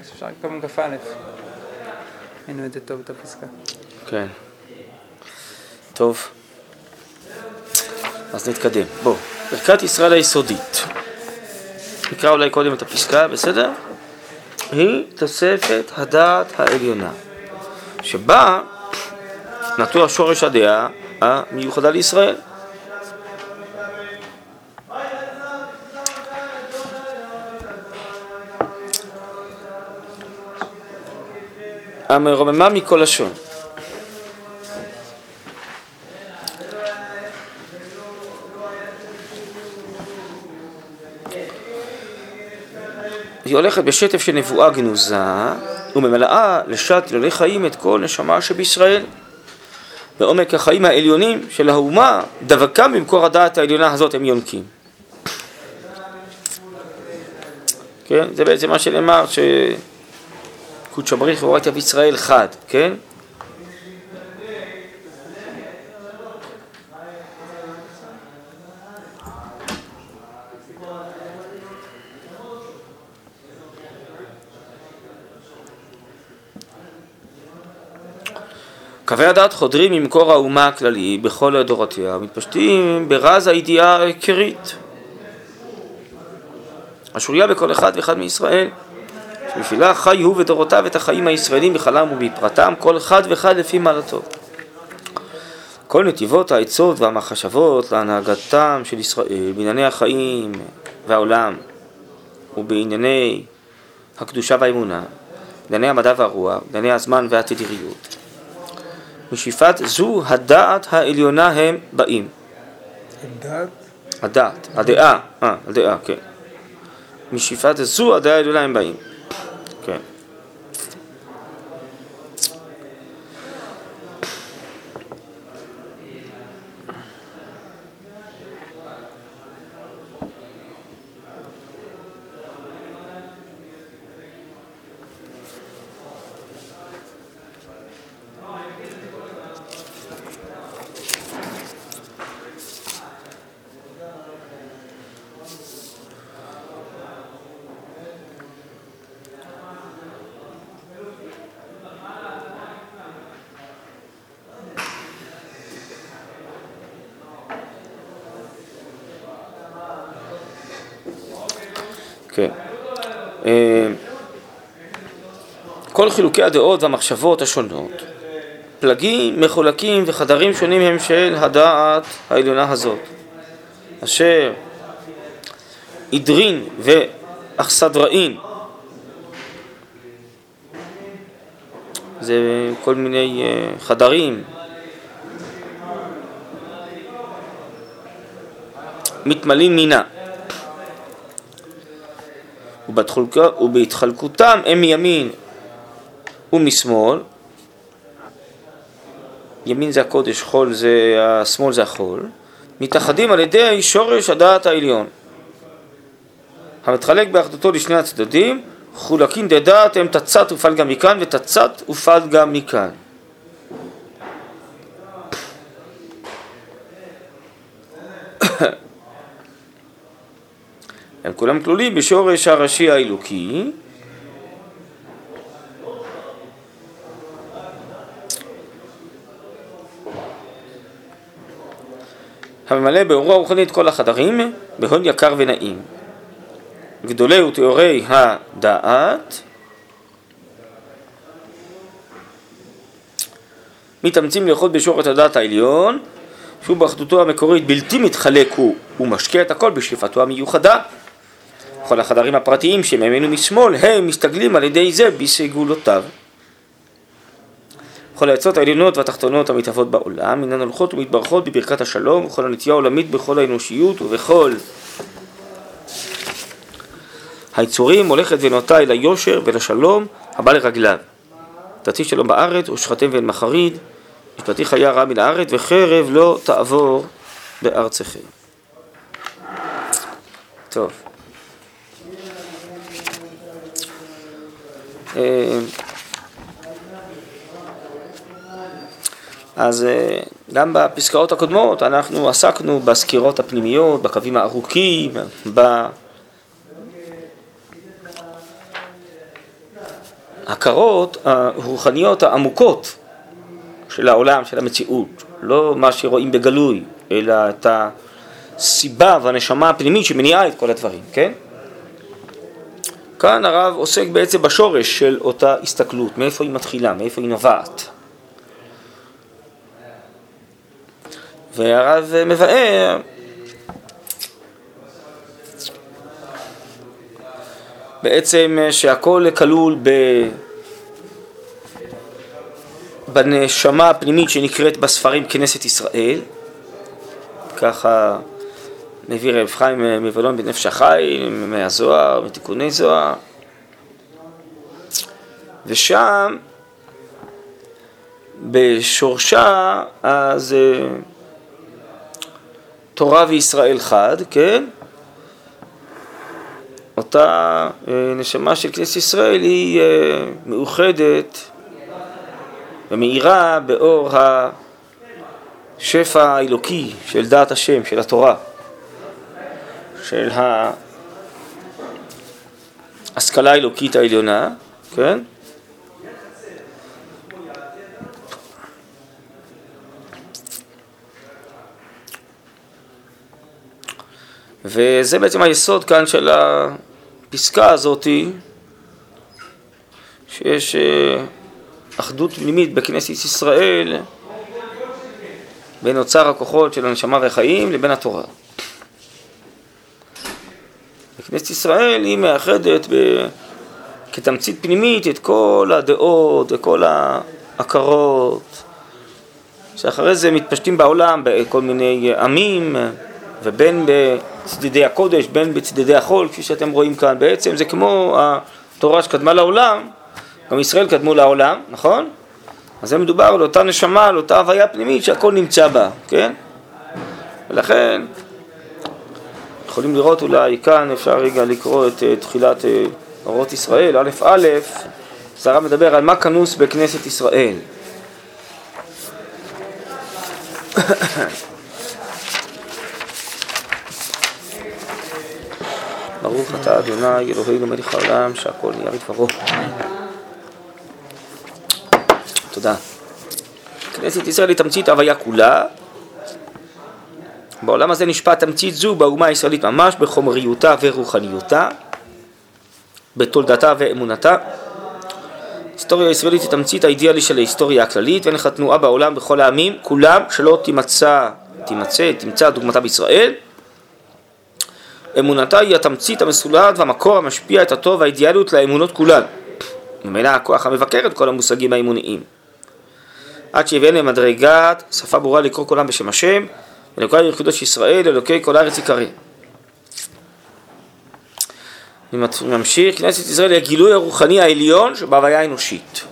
אפשר לקרוא כ"א. ראינו את זה טוב, את הפסקה. כן. טוב. אז נתקדם. בואו. ברכת ישראל היסודית. נקרא אולי קודם את הפסקה, בסדר? היא תוספת הדעת העליונה, שבה נטוע שורש הדעה המיוחדה לישראל. המרוממה מכל לשון. היא הולכת בשטף של נבואה גנוזה וממלאה לשעת אלוהי חיים את כל נשמה שבישראל. בעומק החיים העליונים של האומה, דווקא במקור הדעת העליונה הזאת הם יונקים. כן, זה בעצם מה שנאמר, שקודש הבריך והורדתי ישראל חד, כן? קווי הדעת חודרים ממקור האומה הכללי בכל דורותיה ומתפשטים ברז הידיעה העיקרית השוריה בכל אחד ואחד מישראל שבשבילה חי הוא ודורותיו את החיים הישראלים בכללם ובפרטם כל אחד ואחד לפי מעלתו כל נתיבות העצות והמחשבות להנהגתם של ישראל בענייני החיים והעולם ובענייני הקדושה והאמונה, בענייני המדע והרוח, בענייני הזמן והתדיריות משאיפת זו הדעת העליונה הם באים. הדעת? הדעת, הדעה, אה, הדעה, כן. משאיפת זו הדעה העליונה הם באים. כן. כל חילוקי הדעות והמחשבות השונות, פלגים, מחולקים וחדרים שונים הם של הדעת העליונה הזאת, אשר עדרין ואכסדראין זה כל מיני אה, חדרים מתמלאים מינה ובהתחלקותם הם מימין ומשמאל. ימין זה הקודש, חול זה, השמאל זה החול. מתאחדים על ידי שורש הדעת העליון. המתחלק באחדותו לשני הצדדים חולקים דדעת הם תצת ופעל גם מכאן ותצת ופעל גם מכאן הם כולם כלולים בשורש הראשי האלוקי. הממלא באורו הרוחני את כל החדרים בהון יקר ונעים. גדולי ותיאורי הדעת. מתאמצים לאכול בשורש הדעת העליון שהוא באחדותו המקורית בלתי מתחלק הוא ומשקה את הכל בשאיפתו המיוחדה כל החדרים הפרטיים שמימין ומשמאל הם מסתגלים על ידי זה בסגולותיו. כל העצות העליונות והתחתונות המתהוות בעולם אינן הולכות ומתברכות בברכת השלום וכל הנטייה העולמית בכל האנושיות ובכל היצורים הולכת ונוטה אל היושר ולשלום הבא לרגליו. תעשי שלום בארץ ושכתם ואין מחריד, משפטי חיה רע מן הארץ וחרב לא תעבור בארצכם. טוב. אז אה, גם בפסקאות הקודמות אנחנו עסקנו בסקירות הפנימיות, בקווים הארוכים, ההכרות הרוחניות העמוקות של העולם, של המציאות, לא מה שרואים בגלוי, אלא את הסיבה והנשמה הפנימית שמניעה את כל הדברים, כן? כאן הרב עוסק בעצם בשורש של אותה הסתכלות, מאיפה היא מתחילה, מאיפה היא נובעת. והרב מבאר בעצם שהכל כלול ב... בנשמה הפנימית שנקראת בספרים כנסת ישראל, ככה מביא רב חיים מבלון בנפש החי, מהזוהר, מתיקוני זוהר, ושם בשורשה אז אה, תורה וישראל חד, כן? אותה אה, נשמה של כנסת ישראל היא אה, מאוחדת ומאירה באור השפע האלוקי של דעת השם, של התורה, של ההשכלה האלוקית העליונה, כן? וזה בעצם היסוד כאן של הפסקה הזאתי, שיש אה, אחדות פנימית בכנסת ישראל בין אוצר הכוחות של הנשמה והחיים לבין התורה. בכנסת ישראל היא מאחדת ב... כתמצית פנימית את כל הדעות וכל ההכרות שאחרי זה מתפשטים בעולם בכל מיני עמים ובין בצדדי הקודש, בין בצדדי החול, כפי שאתם רואים כאן. בעצם זה כמו התורה שקדמה לעולם, גם ישראל קדמו לעולם, נכון? אז זה מדובר על אותה נשמה, על אותה הוויה פנימית שהכל נמצא בה, כן? ולכן יכולים לראות אולי כאן, אפשר רגע לקרוא את uh, תחילת uh, אורות ישראל, א' א', זה מדבר על מה כנוס בכנסת ישראל. ברוך אתה אדוני אלוהינו מלך העולם שהכל נהיה בדברו. תודה. כנסת ישראל היא תמצית ההוויה כולה. בעולם הזה נשפט תמצית זו באומה הישראלית ממש בחומריותה ורוחניותה, בתולדתה ואמונתה. ההיסטוריה הישראלית היא תמצית האידיאלי של ההיסטוריה הכללית ואין לך תנועה בעולם בכל העמים, כולם שלא תימצא, תימצא, תמצא דוגמתה בישראל. אמונתה היא התמצית המסולעת והמקור המשפיע את הטוב והאידיאליות לאמונות כולן. ממילא הכוח המבקר את כל המושגים האמוניים. עד שיביאן למדרגת שפה ברורה לקרוא כולם בשם השם, ולכל יחידות ישראל, אלוקי כל הארץ יקרא. ממשיך, כנסת ישראל היא הגילוי הרוחני העליון שבהוויה האנושית.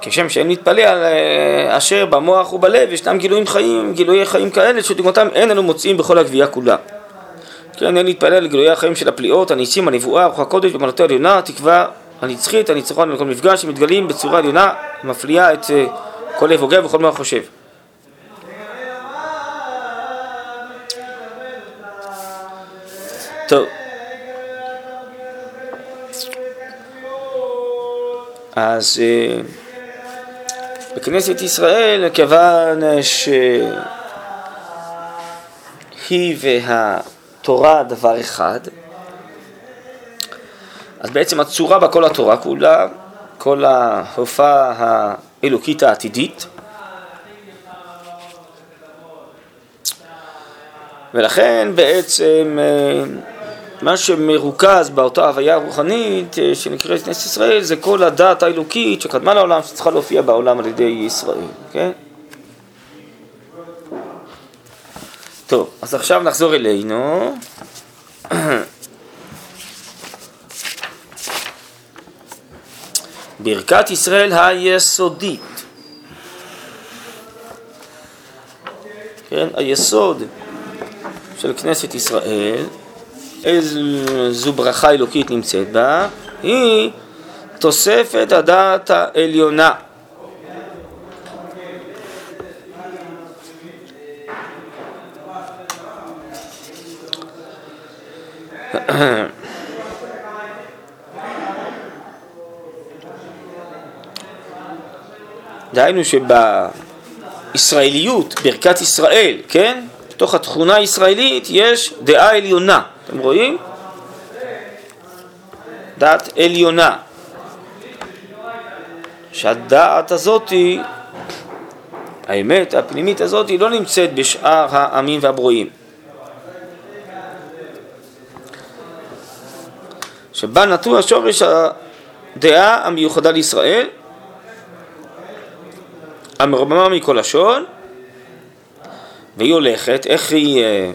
כשם שאין להתפלא על אה, אשר במוח ובלב ישנם גילויים חיים, גילויי חיים כאלה שדוגמתם אין אנו מוצאים בכל הגבייה כולה. כן, אין להתפלל על גילויי החיים של הפליאות, הניסים, הנבואה, רוח הקודש, במעלתו העליונה, התקווה הנצחית, הניצחון בכל מפגש, שמתגלים בצורה עליונה, מפליאה את אה, כל לב הוגה וכל מה חושב. אז אה, בכנסת ישראל, כיוון שהיא וה... תורה דבר אחד, אז בעצם הצורה בכל התורה כולה, כל ההופעה האלוקית העתידית, ולכן בעצם אה, מה שמרוכז באותה הוויה הרוחנית אה, שנקראת כנסת ישראל זה כל הדת האלוקית שקדמה לעולם שצריכה להופיע בעולם על ידי ישראל, כן? טוב, אז עכשיו נחזור אלינו. ברכת ישראל היסודית. כן, היסוד של כנסת ישראל, איזו ברכה אלוקית נמצאת בה, היא תוספת הדעת העליונה. דהיינו שבישראליות, ברכת ישראל, כן? בתוך התכונה הישראלית יש דעה עליונה, אתם רואים? דעת עליונה. שהדעת הזאתי, האמת הפנימית הזאתי לא נמצאת בשאר העמים והברואים. שבה נטוע שורש הדעה המיוחדה לישראל, המרוממה מכל לשון, והיא הולכת, איך היא אה,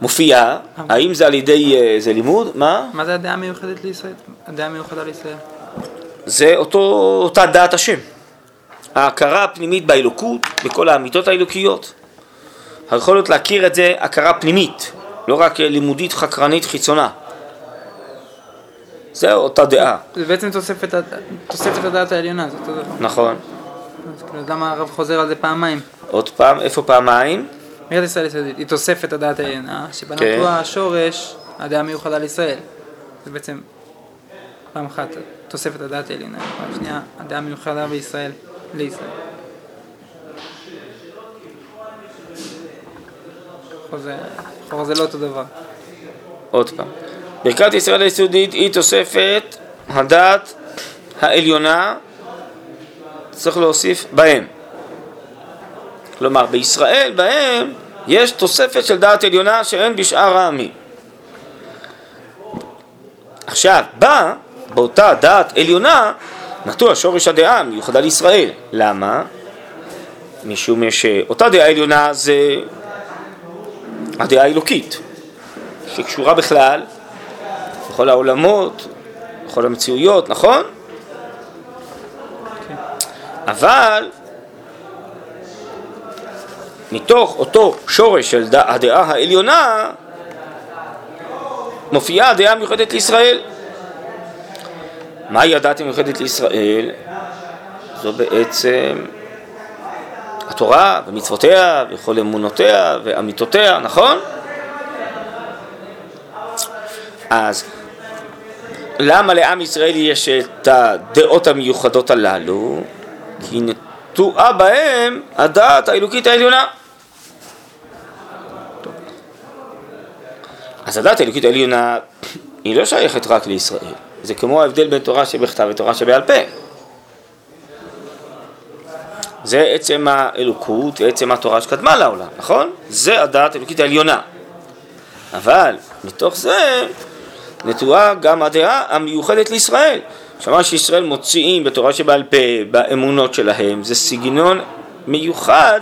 מופיעה, האם זה על ידי איזה אה, לימוד, מה? מה זה הדעה המיוחדת לישראל? הדעה המיוחדה לישראל. זה אותו, אותה דעת השם. ההכרה הפנימית באלוקות, בכל האמיתות האלוקיות. היכולת להכיר את זה הכרה פנימית, לא רק לימודית חקרנית חיצונה. זה אותה דעה. זה בעצם תוספת, תוספת הדעת העליונה, זה אותו דבר. נכון. אז כאילו, למה הרב חוזר על זה פעמיים? עוד פעם, איפה פעמיים? מרד ישראל יסודית, היא תוספת הדעת העליונה, שבה כן. השורש, הדעה המיוחדה לישראל. זה בעצם פעם אחת תוספת הדעת העליונה, פעם שנייה הדעה המיוחדה בישראל, לישראל. חוזר זה לא אותו דבר. עוד פעם. ברכת ישראל היסודית היא תוספת הדת העליונה, צריך להוסיף בהם. כלומר, בישראל, בהם, יש תוספת של דעת עליונה שאין בשאר העמים. עכשיו, בה, באותה דעת עליונה, נטוע שורש הדעה מיוחדה לישראל. למה? משום שאותה דעה עליונה זה הדעה האלוקית, שקשורה בכלל בכל העולמות, בכל המציאויות, נכון? אבל מתוך אותו שורש של הדעה העליונה מופיעה הדעה המיוחדת לישראל. מהי הדת המיוחדת לישראל? זו בעצם התורה ומצוותיה וכל אמונותיה ואמיתותיה, נכון? אז למה לעם ישראל יש את הדעות המיוחדות הללו? כי נטועה בהם הדעת האלוקית העליונה. אז הדעת האלוקית העליונה היא לא שייכת רק לישראל, זה כמו ההבדל בין תורה שבכתב ותורה שבעל פה. זה עצם האלוקות ועצם התורה שקדמה לעולם, נכון? זה הדעת האלוקית העליונה. אבל מתוך זה נטועה גם הדעה המיוחדת לישראל. שמה שישראל מוציאים בתורה שבעל פה, באמונות שלהם, זה סגנון מיוחד,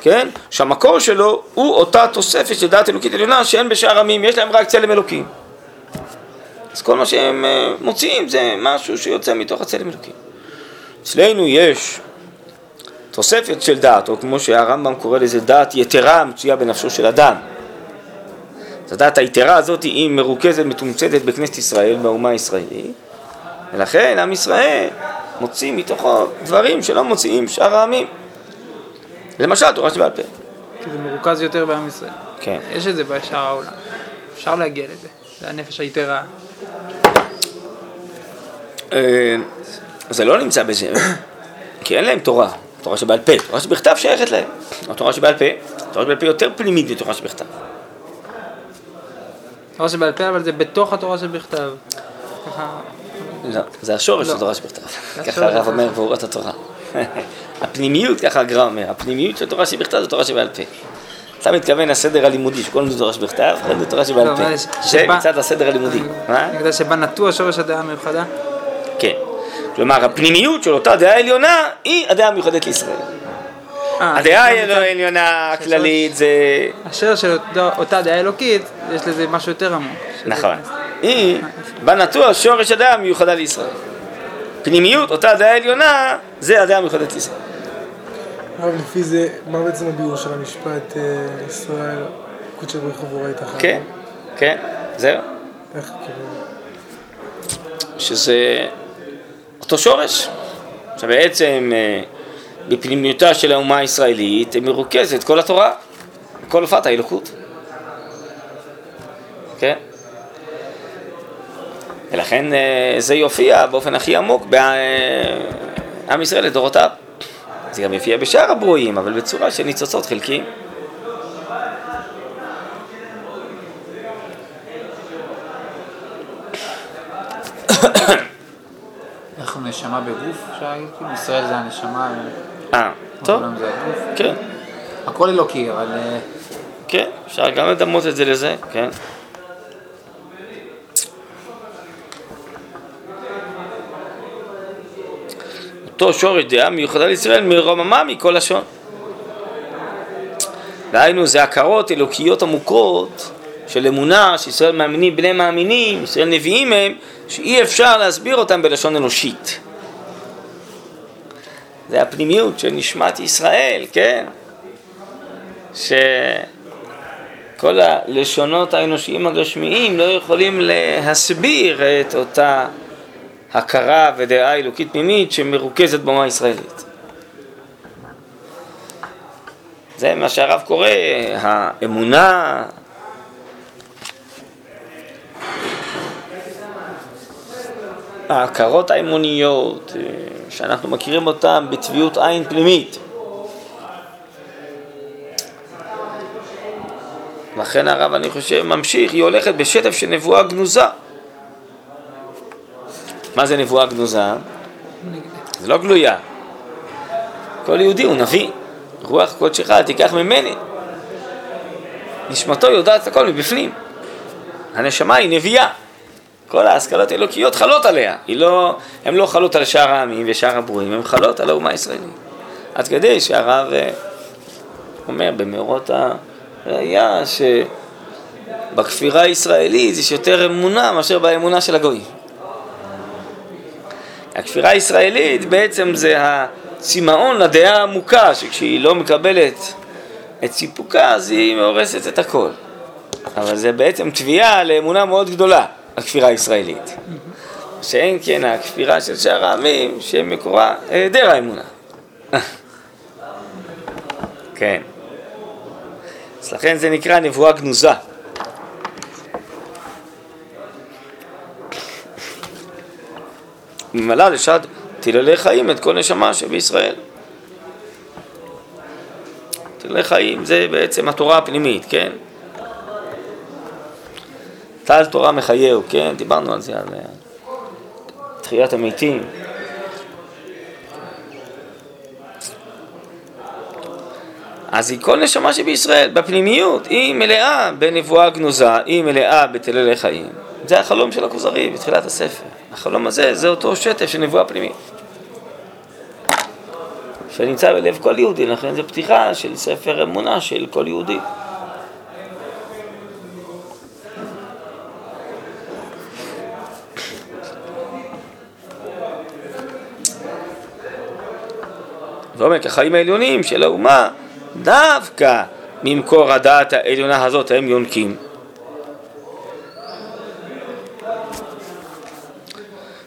כן? שהמקור שלו הוא אותה תוספת של דעת אלוקית עליונה שאין בשאר עמים, יש להם רק צלם אלוקים. אז כל מה שהם אה, מוציאים זה משהו שיוצא מתוך הצלם אלוקים. אצלנו יש תוספת של דעת, או כמו שהרמב"ם קורא לזה דעת יתרה המצויה בנפשו של אדם. אז הדעת היתרה הזאת היא מרוכזת, מתומצתת בכנסת ישראל, באומה הישראלית, ולכן עם ישראל מוציא מתוכו דברים שלא מוציאים שאר העמים. למשל, תורה שבעל פה. כי זה מרוכז יותר בעם ישראל. כן. יש את זה בשאר העולם. אפשר להגיע לזה. זה הנפש היתרה. אה, זה לא נמצא בזה, כי אין להם תורה, תורה שבעל פה, תורה שבכתב שייכת להם. התורה שבעל פה, תורה שבעל פה יותר פנימית מתורה שבכתב. תורה שבעל פה, אבל זה בתוך התורה שבכתב. לא, זה השורש לא. של תורה שבכתב. ככה. הרב אומר באורת התורה. הפנימיות, ככה הגר"א אומר, הפנימיות של תורה שבכתב זה תורה שבעל פה. אתה מתכוון לסדר הלימודי, שקוראים לזה תורה שבכתב, אחרי זה תורה שבעל לא, פה. זה מצד הסדר הלימודי. אני יודע שבה נטוע שורש הדעה המיוחדה. כן. כלומר, הפנימיות של אותה דעה עליונה היא הדעה המיוחדת לישראל. אה, הדעה העליונה הכללית זה... השורש של אותה דעה אלוקית, יש לזה משהו יותר עמוק. נכון. היא, בה נטוע שורש הדעה המיוחדה לישראל. פנימיות, אותה דעה עליונה, זה הדעה המיוחדת לישראל. הרב, לפי זה, מה בעצם הביאור של המשפט אה, ישראל, קודשא בריך הוא בורא איתך? כן, כן, זהו. איך כאילו... שזה אותו שורש. שבעצם אה, בפנימיותה של האומה הישראלית מרוכזת כל התורה, כל הופעת האלוקות. כן? ולכן אה, זה יופיע באופן הכי עמוק בעם ישראל לדורותיו. זה גם יופיע בשאר הברואים, אבל בצורה של ניצוצות חלקיים. אנחנו נשמה בגוף, אפשר להגיד? ישראל זה הנשמה, אה, טוב, זה הגוף. כן, הכל אלוקי, אבל אה, כן, אפשר גם לדמות את זה לזה, כן. אותו שורש דעה מיוחדה לישראל מרוממה מכל לשון. דהיינו, זה הכרות אלוקיות עמוקות של אמונה, שישראל מאמינים, בני מאמינים, ישראל נביאים הם, שאי אפשר להסביר אותם בלשון אנושית. זה הפנימיות של נשמת ישראל, כן? שכל הלשונות האנושיים הגשמיים לא יכולים להסביר את אותה הכרה ודעה אלוקית פנימית שמרוכזת באומה הישראלית. זה מה שהרב קורא האמונה ההכרות האמוניות אה, שאנחנו מכירים אותן בטביעות עין פנימית לכן הרב, אני חושב, ממשיך, היא הולכת בשטף של נבואה גנוזה. מה זה נבואה גנוזה? זה לא גלויה. כל יהודי הוא נביא. רוח קודשך תיקח ממני. נשמתו יודעת הכל מבפנים. הנשמה היא נביאה. כל ההשכלות האלוקיות חלות עליה. לא, הן לא חלות על שאר העמים ושאר הברואים, הן חלות על האומה הישראלית. עד כדי שהרב אה, אומר במאורות הראייה שבכפירה הישראלית יש יותר אמונה מאשר באמונה של הגויים. הכפירה הישראלית בעצם זה הצמאון לדעה העמוקה, שכשהיא לא מקבלת את סיפוקה אז היא מאורסת את הכל. אבל זה בעצם תביעה לאמונה מאוד גדולה, הכפירה הישראלית. שאין כן הכפירה של שאר העמים שמקורה היעדר האמונה. כן. אז לכן זה נקרא נבואה גנוזה. ממלא לשד תללי חיים את כל נשמה שבישראל. תללי חיים זה בעצם התורה הפנימית, כן? טל תורה מחייהו, כן? דיברנו על זה, על תחיית המתים. אז היא כל נשמה שבישראל, בפנימיות, היא מלאה בנבואה גנוזה, היא מלאה בתללי חיים. זה החלום של הכוזרי בתחילת הספר. החלום הזה זה אותו שטף של נבואה פנימית. שנמצא בלב כל יהודי, לכן זו פתיחה של ספר אמונה של כל יהודי. ועומק החיים העליונים של האומה דווקא ממקור הדעת העליונה הזאת הם יונקים.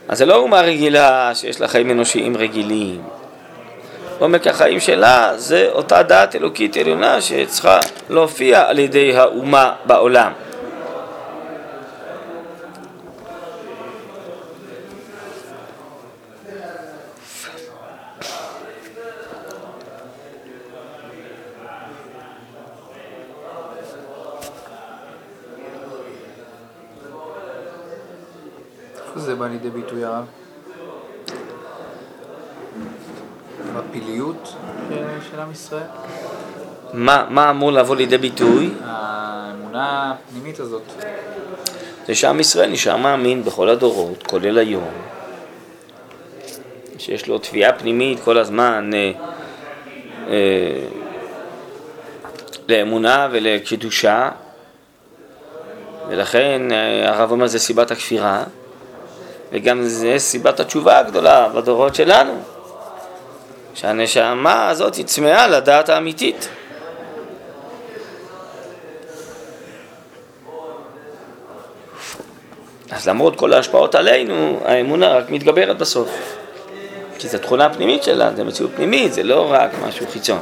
אז זה לא אומה רגילה שיש לה חיים אנושיים רגילים. עומק החיים שלה זה אותה דעת אלוקית עליונה שצריכה להופיע על ידי האומה בעולם. איפה זה בא לידי ביטוי הרב? בפיליות של- של עם ישראל? מה, מה אמור לבוא לידי ביטוי? האמונה הפנימית הזאת. זה שעם ישראל נשאר מאמין בכל הדורות, כולל היום, שיש לו תביעה פנימית כל הזמן אה, אה, לאמונה ולקדושה, ולכן אה, הרב אומר זה סיבת הכפירה, וגם זה סיבת התשובה הגדולה בדורות שלנו, שהנשמה הזאת היא צמאה לדעת האמיתית. אז למרות כל ההשפעות עלינו, האמונה רק מתגברת בסוף. כי זו תכונה פנימית שלה, זו מציאות פנימית, זה לא רק משהו חיצון.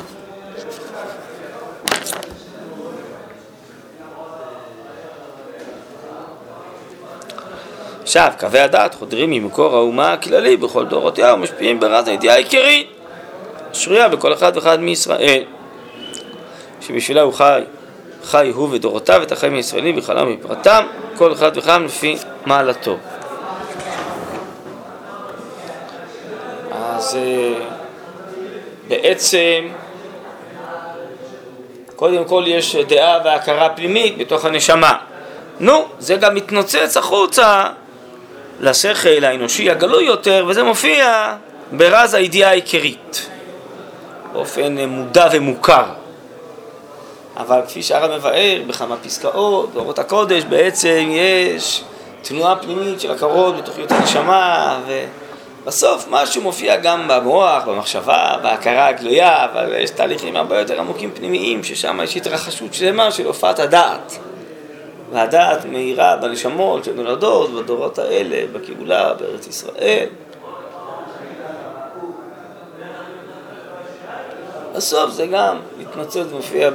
עכשיו, קווי הדעת חודרים ממקור האומה הכללי בכל דורותיה ומשפיעים ברז הידיעה העיקרית, שרויה בכל אחד ואחד מישראל, שבשבילה הוא חי, חי הוא ודורותיו את החיים הישראלים בכללם ובפרטם, כל אחד ואחד לפי מעלתו. אז אה, בעצם קודם כל יש דעה והכרה פנימית בתוך הנשמה. נו, זה גם מתנוצץ החוצה לשכל האנושי הגלוי יותר, וזה מופיע ברז הידיעה העיקרית, באופן מודע ומוכר. אבל כפי שהרב מבאר בכמה פסקאות, באורות הקודש בעצם יש תנועה פנימית של הכרות בתוכניות הנשמה, ובסוף משהו מופיע גם במוח, במחשבה, בהכרה הגלויה, אבל יש תהליכים הרבה יותר עמוקים פנימיים, ששם יש התרחשות שלמה של הופעת הדעת. והדעת מאירה בנשמות שנולדות בדורות האלה, בגאולה, בארץ ישראל. בסוף זה גם מתמצא ומופיע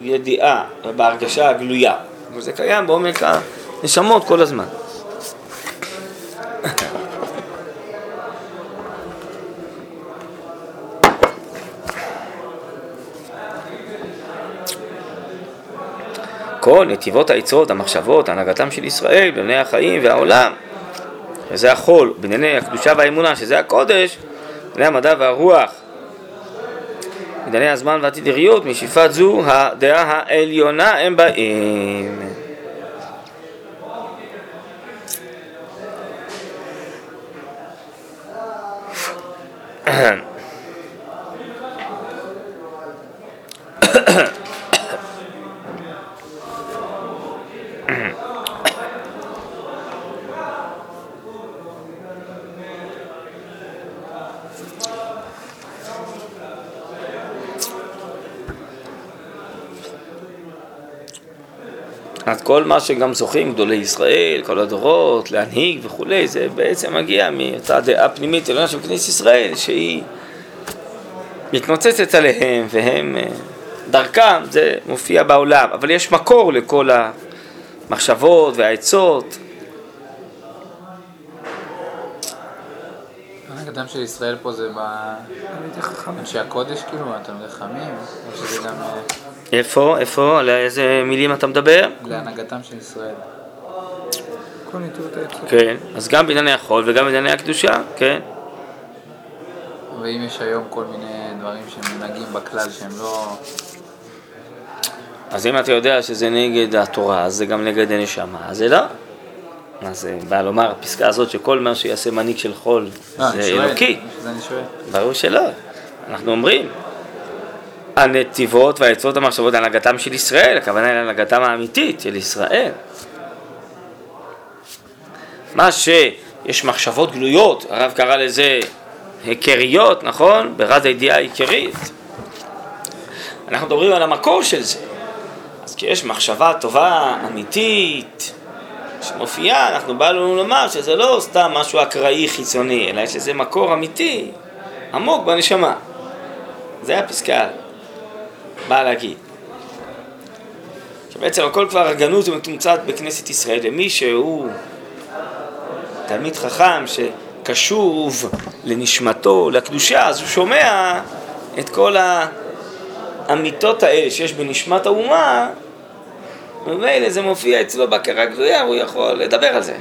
בידיעה ובהרגשה הגלויה. וזה קיים בעומק הנשמות כל הזמן. כל נתיבות העצות, המחשבות, הנהגתם של ישראל בענייני החיים והעולם, שזה החול, בענייני הקדושה והאמונה, שזה הקודש, בענייני המדע והרוח, בענייני הזמן והתדיריות, משאיפת זו הדעה העליונה הם באים. אז כל מה שגם זוכים גדולי ישראל, כל הדורות, להנהיג וכולי, זה בעצם מגיע מאותה דעה פנימית עליונה של כנסת ישראל, שהיא מתנוצצת עליהם, והם, אה, דרכם, זה מופיע בעולם, אבל יש מקור לכל המחשבות והעצות. האדם של ישראל פה זה באנשי הקודש כאילו, התלמידי חכמים, או שזה גם... אה, איפה, איפה, על איזה מילים אתה מדבר? להנהגתם של ישראל. כן, אז גם בענייני החול וגם בענייני הקדושה, כן. ואם יש היום כל מיני דברים שמנהגים בכלל שהם לא... אז אם אתה יודע שזה נגד התורה, אז זה גם נגד הנשמה, אז זה לא. מה זה בא לומר, הפסקה הזאת שכל מה שיעשה מנהיג של חול לא, זה אלוקי. זה אני שואל. ברור שלא. אנחנו אומרים, הנתיבות והעצות המחשבות להנהגתם של ישראל, הכוונה היא להנהגתם האמיתית של ישראל. מה שיש מחשבות גלויות, הרב קרא לזה היכריות, נכון? ברד הידיעה העיקרית. אנחנו מדברים על המקור של זה. אז כשיש מחשבה טובה, אמיתית, שמופיעה, אנחנו באנו לומר שזה לא סתם משהו אקראי חיצוני, אלא יש לזה מקור אמיתי, עמוק בנשמה. זה הפסקה, באה להגיד. שבעצם הכל כבר גנוז ומתומצת בכנסת ישראל, ומי שהוא תלמיד חכם שקשוב לנשמתו, לקדושה, אז הוא שומע את כל האמיתות האלה שיש בנשמת האומה, וממילא זה מופיע אצלו בהכרה גלויה, הוא יכול לדבר על זה,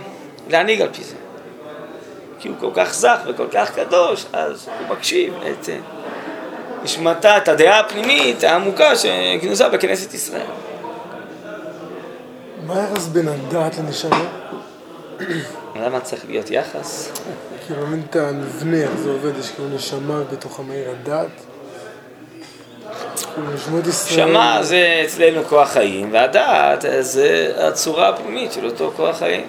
להנהיג על פי זה. כי הוא כל כך זך וכל כך קדוש, אז הוא מקשיב את אה, נשמתה, את הדעה הפנימית העמוקה שגנוזה בכנסת ישראל. מה היחס בין הדעת לנשמה? למה צריך להיות יחס? כאילו, מבין את המבנה, איך זה עובד, יש כאילו נשמה בתוך המאיר הדעת. שמע זה אצלנו כוח חיים, והדעת זה הצורה הפנימית של אותו כוח חיים.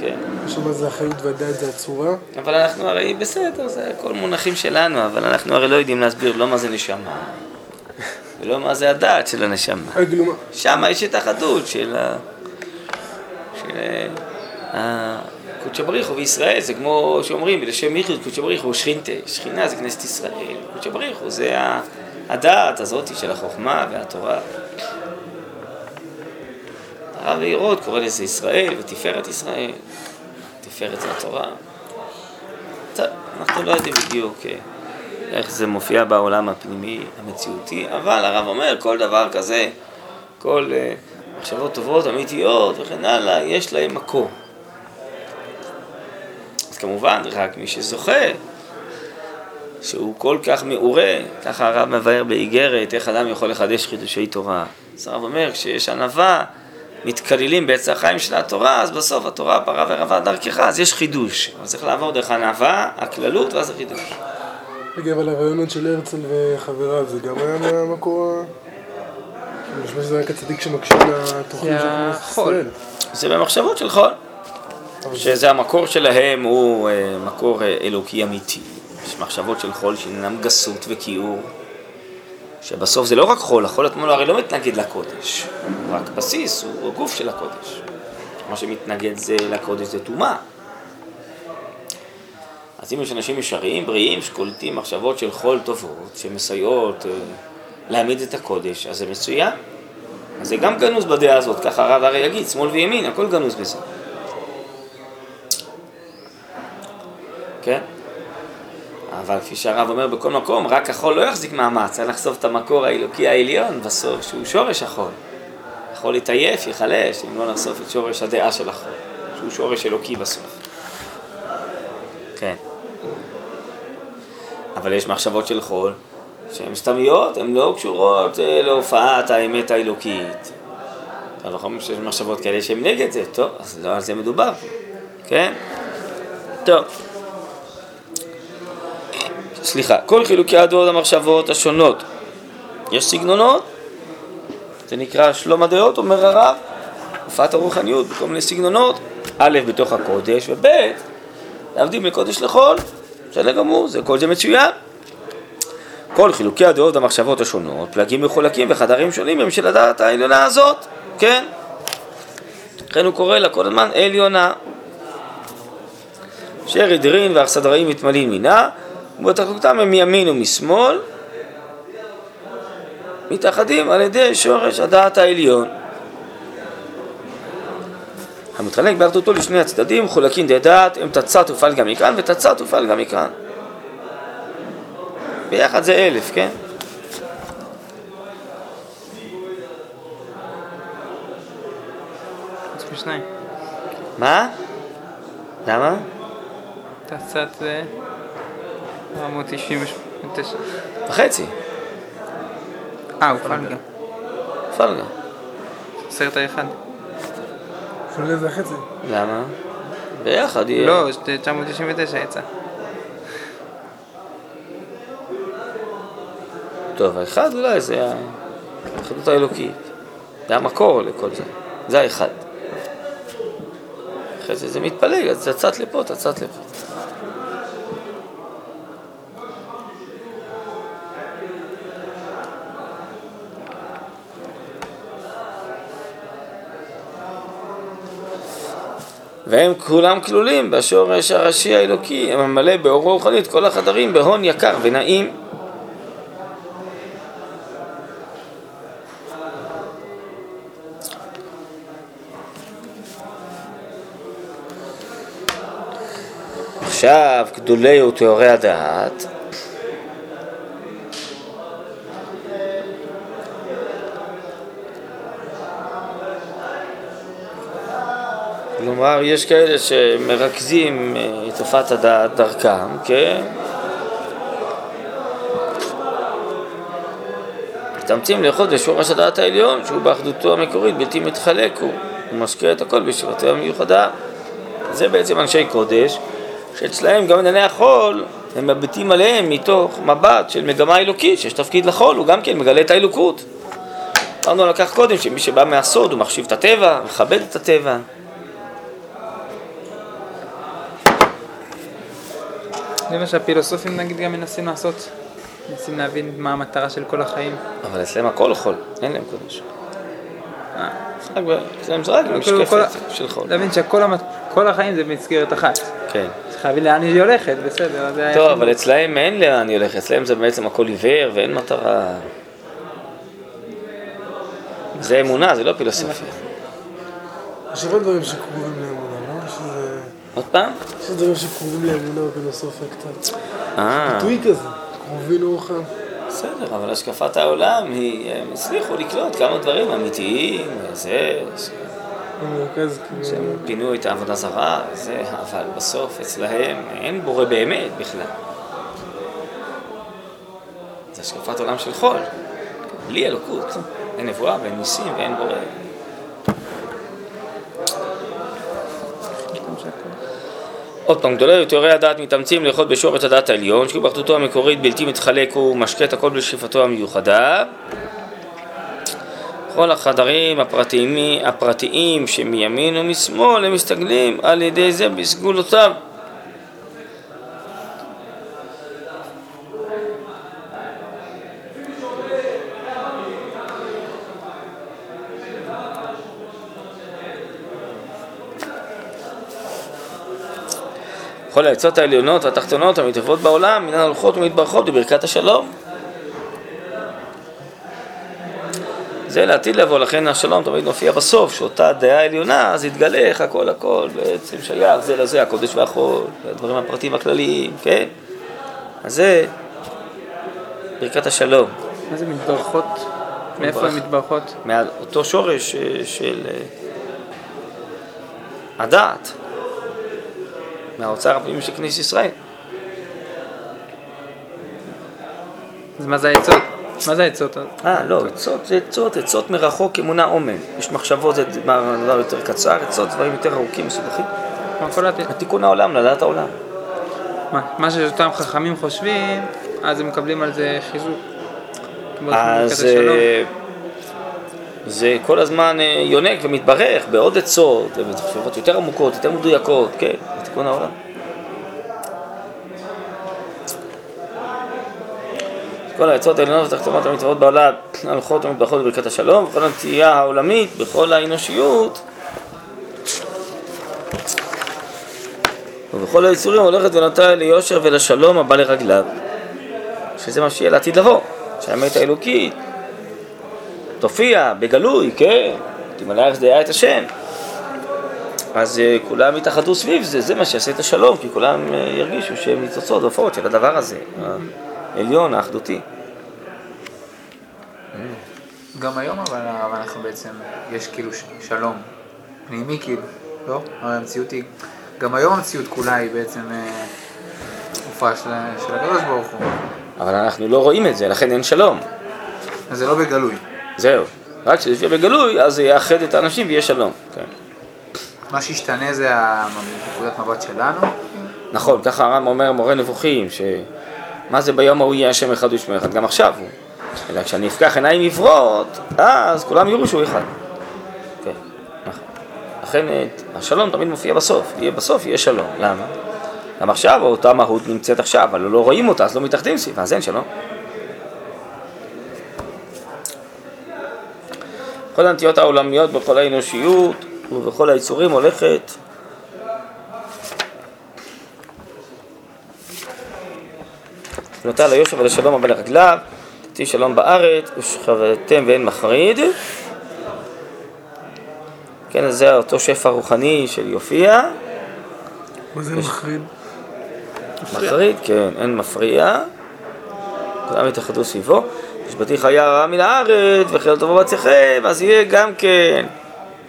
כן. נשמה זה החיות והדעת זה הצורה. אבל אנחנו הרי בסדר, זה הכל מונחים שלנו, אבל אנחנו הרי לא יודעים להסביר לא מה זה נשמה, ולא מה זה הדעת של הנשמה. אה, כאילו? שם יש את החדות של ה... של ה... קודשא בריך הוא בישראל, זה כמו שאומרים, בלשם ייחוד קודשא בריך הוא שכינתה, שכינה זה כנסת ישראל, קודשא בריך הוא זה ה- הדעת הזאת של החוכמה והתורה. הרב ירוד קורא לזה ישראל ותפארת ישראל. תפארת לתורה. טוב, אנחנו לא יודעים בדיוק אה, איך זה מופיע בעולם הפנימי המציאותי, אבל הרב אומר, כל דבר כזה, כל אה, מחשבות טובות, אמיתיות וכן הלאה, יש להם מקור. אז כמובן, רק מי שזוכה, שהוא כל כך מעורה, ככה הרב מבאר באיגרת, איך אדם יכול לחדש חידושי תורה. אז הרב אומר, כשיש ענווה, מתקללים בעץ החיים של התורה, אז בסוף התורה פרה ורבה דרכך, אז יש חידוש. אז צריך לעבור דרך ענווה, הכללות, ואז החידוש. רגע, אבל הרעיונות של הרצל וחבריו, זה גם היה מהמקור ה... אני חושב שזה רק הצדיק שמקשיב לתוכנית של כנסת. ישראל. זה במחשבות של חול. שזה המקור שלהם הוא אה, מקור אה, אלוקי אמיתי. מחשבות של חול שעניינם גסות וכיעור, שבסוף זה לא רק חול, החול עצמו הרי לא מתנגד לקודש, הוא רק בסיס, הוא הגוף של הקודש. מה שמתנגד זה לקודש זה טומאה. אז אם יש אנשים ישרים, בריאים, שקולטים מחשבות של חול טובות, שמסייעות אה, להעמיד את הקודש, אז זה מצוין. אז זה גם גנוז בדעה הזאת, ככה הרב הרי יגיד, שמאל וימין, הכל גנוז בזה. כן? אבל כפי שהרב אומר בכל מקום, רק החול לא יחזיק מעמד, צריך לחשוף את המקור האלוקי העליון בסוף, שהוא שורש החול. החול יתעייף, ייחלש, אם לא נחשוף את שורש הדעה של החול, שהוא שורש אלוקי בסוף. כן. אבל יש מחשבות של חול שהן סתמיות, הן לא קשורות אה, להופעת האמת האלוקית. אבל אנחנו אומרים שיש מחשבות כאלה שהן נגד זה, טוב, אז לא על זה מדובר כן? טוב. סליחה, כל חילוקי הדעות המחשבות השונות. יש סגנונות, זה נקרא שלום הדעות, אומר הרב, הופעת הרוחניות בכל מיני סגנונות, א', בתוך הקודש, וב', להבדיל מקודש לחול, בסדר גמור, זה, כל זה מצוין. כל חילוקי הדעות והמחשבות השונות, פלגים מחולקים וחדרים שונים הם של הדעת העליונה הזאת, כן? לכן הוא קורא לה כל הזמן עליונה. אשר הדרין והסדראים מתמלאים מינה, ובתחלוקתם הם מימין ומשמאל, מתאחדים על ידי שורש הדעת העליון. המתחלק באחדותו לשני הצדדים, מחולקים די דעת, הם תצה תופעל גם מכאן ותצה תופעל גם מכאן. ביחד זה אלף, כן? מה? למה? תצת זה 499. וחצי. אה, הוא גם. פלגה. סרט האחד. אפילו זה החצי. למה? ביחד יהיה. לא, 999 יצא. טוב, האחד אולי זה האחדות האלוקית. זה המקור לכל זה. זה האחד. אחרי זה זה מתפלג, אז תצת לפה, תצת לפה. והם כולם כלולים בשורש הראשי האלוקי, הממלא באורו רוחני את כל החדרים בהון יקר ונעים. עכשיו, גדולי וטהורי הדעת, כלומר, יש כאלה שמרכזים אה, את הופעת הדעת דרכם, כן? מתאמצים לאחוז בשורש הדעת העליון, שהוא באחדותו המקורית בלתי מתחלק הוא משקיע את הכל בשירתו המיוחדה. זה בעצם אנשי קודש, שאצלהם גם ענייני החול, הם מביטים עליהם מתוך מבט של מגמה אלוקית, שיש תפקיד לחול, הוא גם כן מגלה את האלוקות. אמרנו על כך קודם, שמי שבא מהסוד הוא מחשיב את הטבע, מכבד את הטבע. זה מה שהפילוסופים נגיד גם מנסים לעשות. מנסים להבין מה המטרה של כל החיים. אבל אצלם הכל חול, אין להם קודש. אה, רק ב- אצלם זה רק כאילו משקפת של חול. להבין שכל החיים זה במסגרת אחת. כן. צריך להבין לאן היא הולכת, בסדר. טוב, חינוך. אבל אצלהם אין לאן אני הולך, אצלהם זה בעצם הכל עיוור ואין מטרה. זה אמונה, זה לא פילוסופיה. יש הרבה דברים שקרובים לאמונה, לא? שזה... עוד פעם? יש דברים שקרובים לאמונה בפילוסופיה קצת. אה, ביטוי כזה, קרובי נורחם. בסדר, אבל השקפת העולם היא, הם הצליחו לקלוט כמה דברים אמיתיים, זה, במרכז כאילו... שהם פינו את העבודה זרה, זה, אבל בסוף אצלהם אין בורא באמת בכלל. זה השקפת עולם של חול, בלי אלוקות, אין נבואה ואין ניסים ואין בורא. עוד פעם, גדולי תיאורי הדעת מתאמצים לאכול בשורש הדעת העליון, שהוא באחדותו המקורית בלתי מתחלק ומשקה את הכל בשאיפתו המיוחדה. כל החדרים הפרטיים, הפרטיים שמימין ומשמאל הם מסתגלים על ידי זה בסגולותיו. כל העצות העליונות והתחתונות המתערבות בעולם אינן הולכות ומתברכות בברכת השלום. זה לעתיד לבוא, לכן השלום תמיד מופיע בסוף, שאותה דעה עליונה, אז יתגלה איך הכל הכל בעצם שייך זה לזה, הקודש והחול, הדברים הפרטיים הכלליים, כן? אז זה ברכת השלום, מה זה מתברכות? מאיפה הן מתברכות? מעל אותו שורש אה, של אה, הדעת, מהאוצר הפנימי של כנסת ישראל. אז מה זה העצות? מה זה העצות? אה, לא, עצות זה עצות, עצות מרחוק אמונה אומן. יש מחשבות זה דבר יותר קצר, עצות דברים יותר ארוכים, מסובכים. כמו כל הת... תיקון העולם, לדעת העולם. מה, מה שאותם חכמים חושבים, אז הם מקבלים על זה חיזוק. אז. אה, זה כל הזמן אה, יונק ומתברך בעוד עצות, ומחשבות יותר עמוקות, יותר מדויקות, כן, בתיקון העולם. כל העצות העליונות והתחתונות המתברות בעולם הולכות ומתברכות בברכת השלום, וכל הנטייה העולמית בכל האנושיות ובכל היצורים הולכת ונוטה ליושר ולשלום הבא לרגליו, שזה מה שיהיה לעתיד לבוא, שהאמת האלוקית תופיע בגלוי, כן, תמלא דעה את השם. אז אה, כולם יתאחדו סביב זה, זה מה שיעשה את השלום, כי כולם אה, ירגישו שהם ניצוצות והופעות של הדבר הזה, העליון, האחדותי. גם היום אבל, אנחנו בעצם, יש כאילו שלום פנימי כאילו, לא? אבל המציאות היא, גם היום המציאות כולה היא בעצם אה, הופעה של, של הקדוש ברוך הוא. אבל אנחנו לא רואים את זה, לכן אין שלום. אז זה לא בגלוי. זהו. רק כשזה יהיה בגלוי, אז זה יאחד את האנשים ויהיה שלום. כן. מה שהשתנה זה נקודת מבט שלנו. נכון, ככה הרמב"ם אומר מורה נבוכים, שמה זה ביום ההוא יהיה השם אחד ושמו אחד, גם עכשיו הוא. אלא כשאני אפקח עיניים עיוורות, אז כולם יראו שהוא אחד. כן, נכון. לכן אה, השלום תמיד מופיע בסוף, יהיה בסוף יהיה שלום. למה? גם עכשיו אותה מהות נמצאת עכשיו, אבל לא רואים אותה, אז לא מתאחדים סביבה, אז אין שלום. בכל הנטיות העולמיות, בכל האנושיות ובכל היצורים הולכת נוטה ליושר ולשלום הבא לרגליו, תהי שלום בארץ, ושכבתם ואין מחריד. כן, אז זה אותו שפע רוחני של יופיע. מה זה מחריד? מחריד, כן, אין מפריע. כולם יתאחדו סביבו. השבתי חיה רעה מן הארץ, וחיל טובה בצאכם, אז יהיה גם כן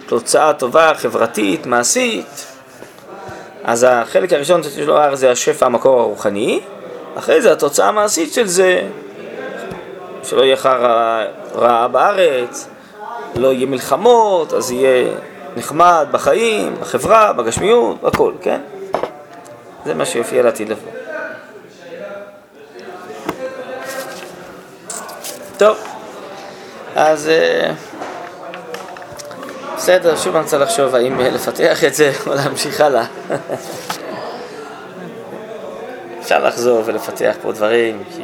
תוצאה טובה, חברתית, מעשית. אז החלק הראשון של הארץ זה השפע המקור הרוחני, אחרי זה התוצאה המעשית של זה, שלא יהיה חרא רעה בארץ, לא יהיה מלחמות, אז יהיה נחמד בחיים, בחברה, בגשמיות, בכל, כן? זה מה שיופיע לעתיד לבוא. טוב, אז אה, בסדר, שוב אני רוצה לחשוב האם אה, לפתח את זה או להמשיך הלאה. אפשר לחזור ולפתח פה דברים, כי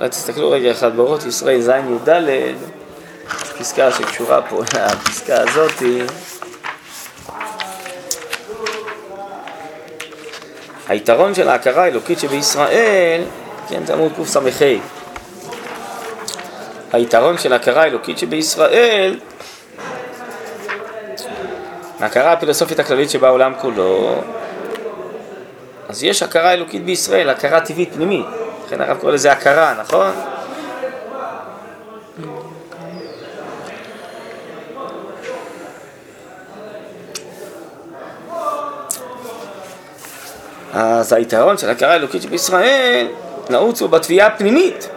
אולי תסתכלו רגע אחד באורות ישראל ז' י"ד, פסקה שקשורה פה לפסקה הזאתי. היתרון של ההכרה האלוקית שבישראל, כן, זה עמוד קס"ה. היתרון של ההכרה האלוקית שבישראל, ההכרה הפילוסופית הכללית שבעולם כולו, אז יש הכרה אלוקית בישראל, הכרה טבעית פנימית. לכן הרב קורא לזה הכרה, נכון? אז היתרון של הכרה אלוקית שבישראל נעוץ הוא בתביעה הפנימית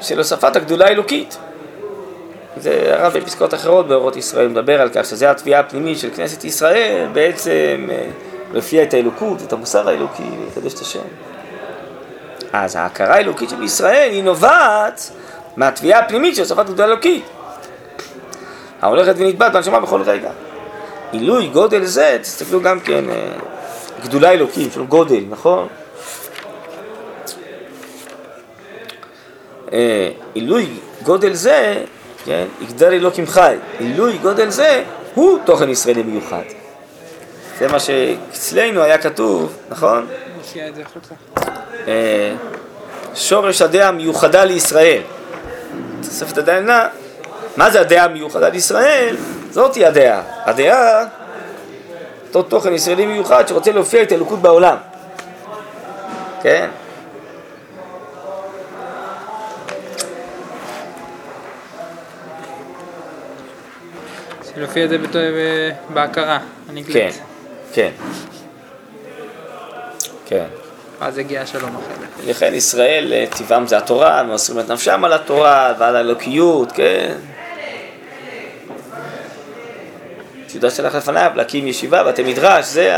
של הוספת הגדולה האלוקית. זה הרב בפסקאות אחרות באורות ישראל מדבר על כך שזה התביעה הפנימית של כנסת ישראל בעצם אה, לפי את האלוקות, את המוסר האלוקי, לקדש את השם. אז ההכרה האלוקית שבישראל היא נובעת מהתביעה הפנימית של הוספת גדולה אלוקית. ההולכת ונטבעת בנשמה בכל רגע. עילוי גודל זה, תסתכלו גם כן, אה, גדולה אלוקית, של גודל, נכון? אה, עילוי גודל זה, כן, יגדל אלוקים חי, עילוי גודל זה הוא תוכן ישראלי מיוחד. זה מה שאצלנו היה כתוב, נכון? את זה החוצה. אה, שורש הדעה המיוחדה לישראל. תוספת הדעה מה זה הדעה המיוחדה לישראל? זאתי הדעה. הדעה, אותו תוכן ישראלי מיוחד שרוצה להופיע את האלוקות בעולם. כן? שלפי זה בת- ב- בהכרה, הנגלית. כן, כן. כן. אז הגיע השלום אחר. לכן ישראל, אה, טבעם זה התורה, הם מוסרים את נפשם על התורה ועל האלוקיות, כן. שיודה שלך לפניו להקים ישיבה, בתי מדרש, זה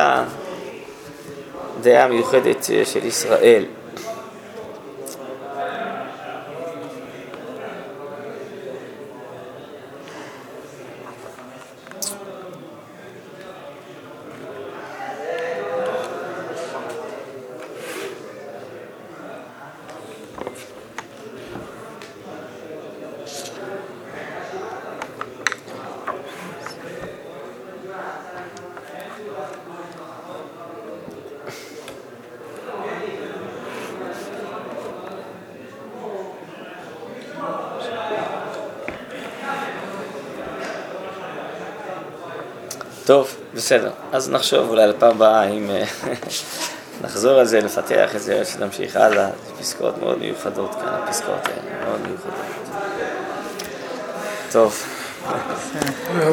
הדעה המיוחדת אה, של ישראל. טוב, בסדר. אז נחשוב אולי לפעם הבאה אם אה, נחזור על זה, לפתח את זה, שנמשיך הלאה. פסקאות מאוד מיוחדות כאן, הפסקאות האלה, מאוד מיוחדות. טוב.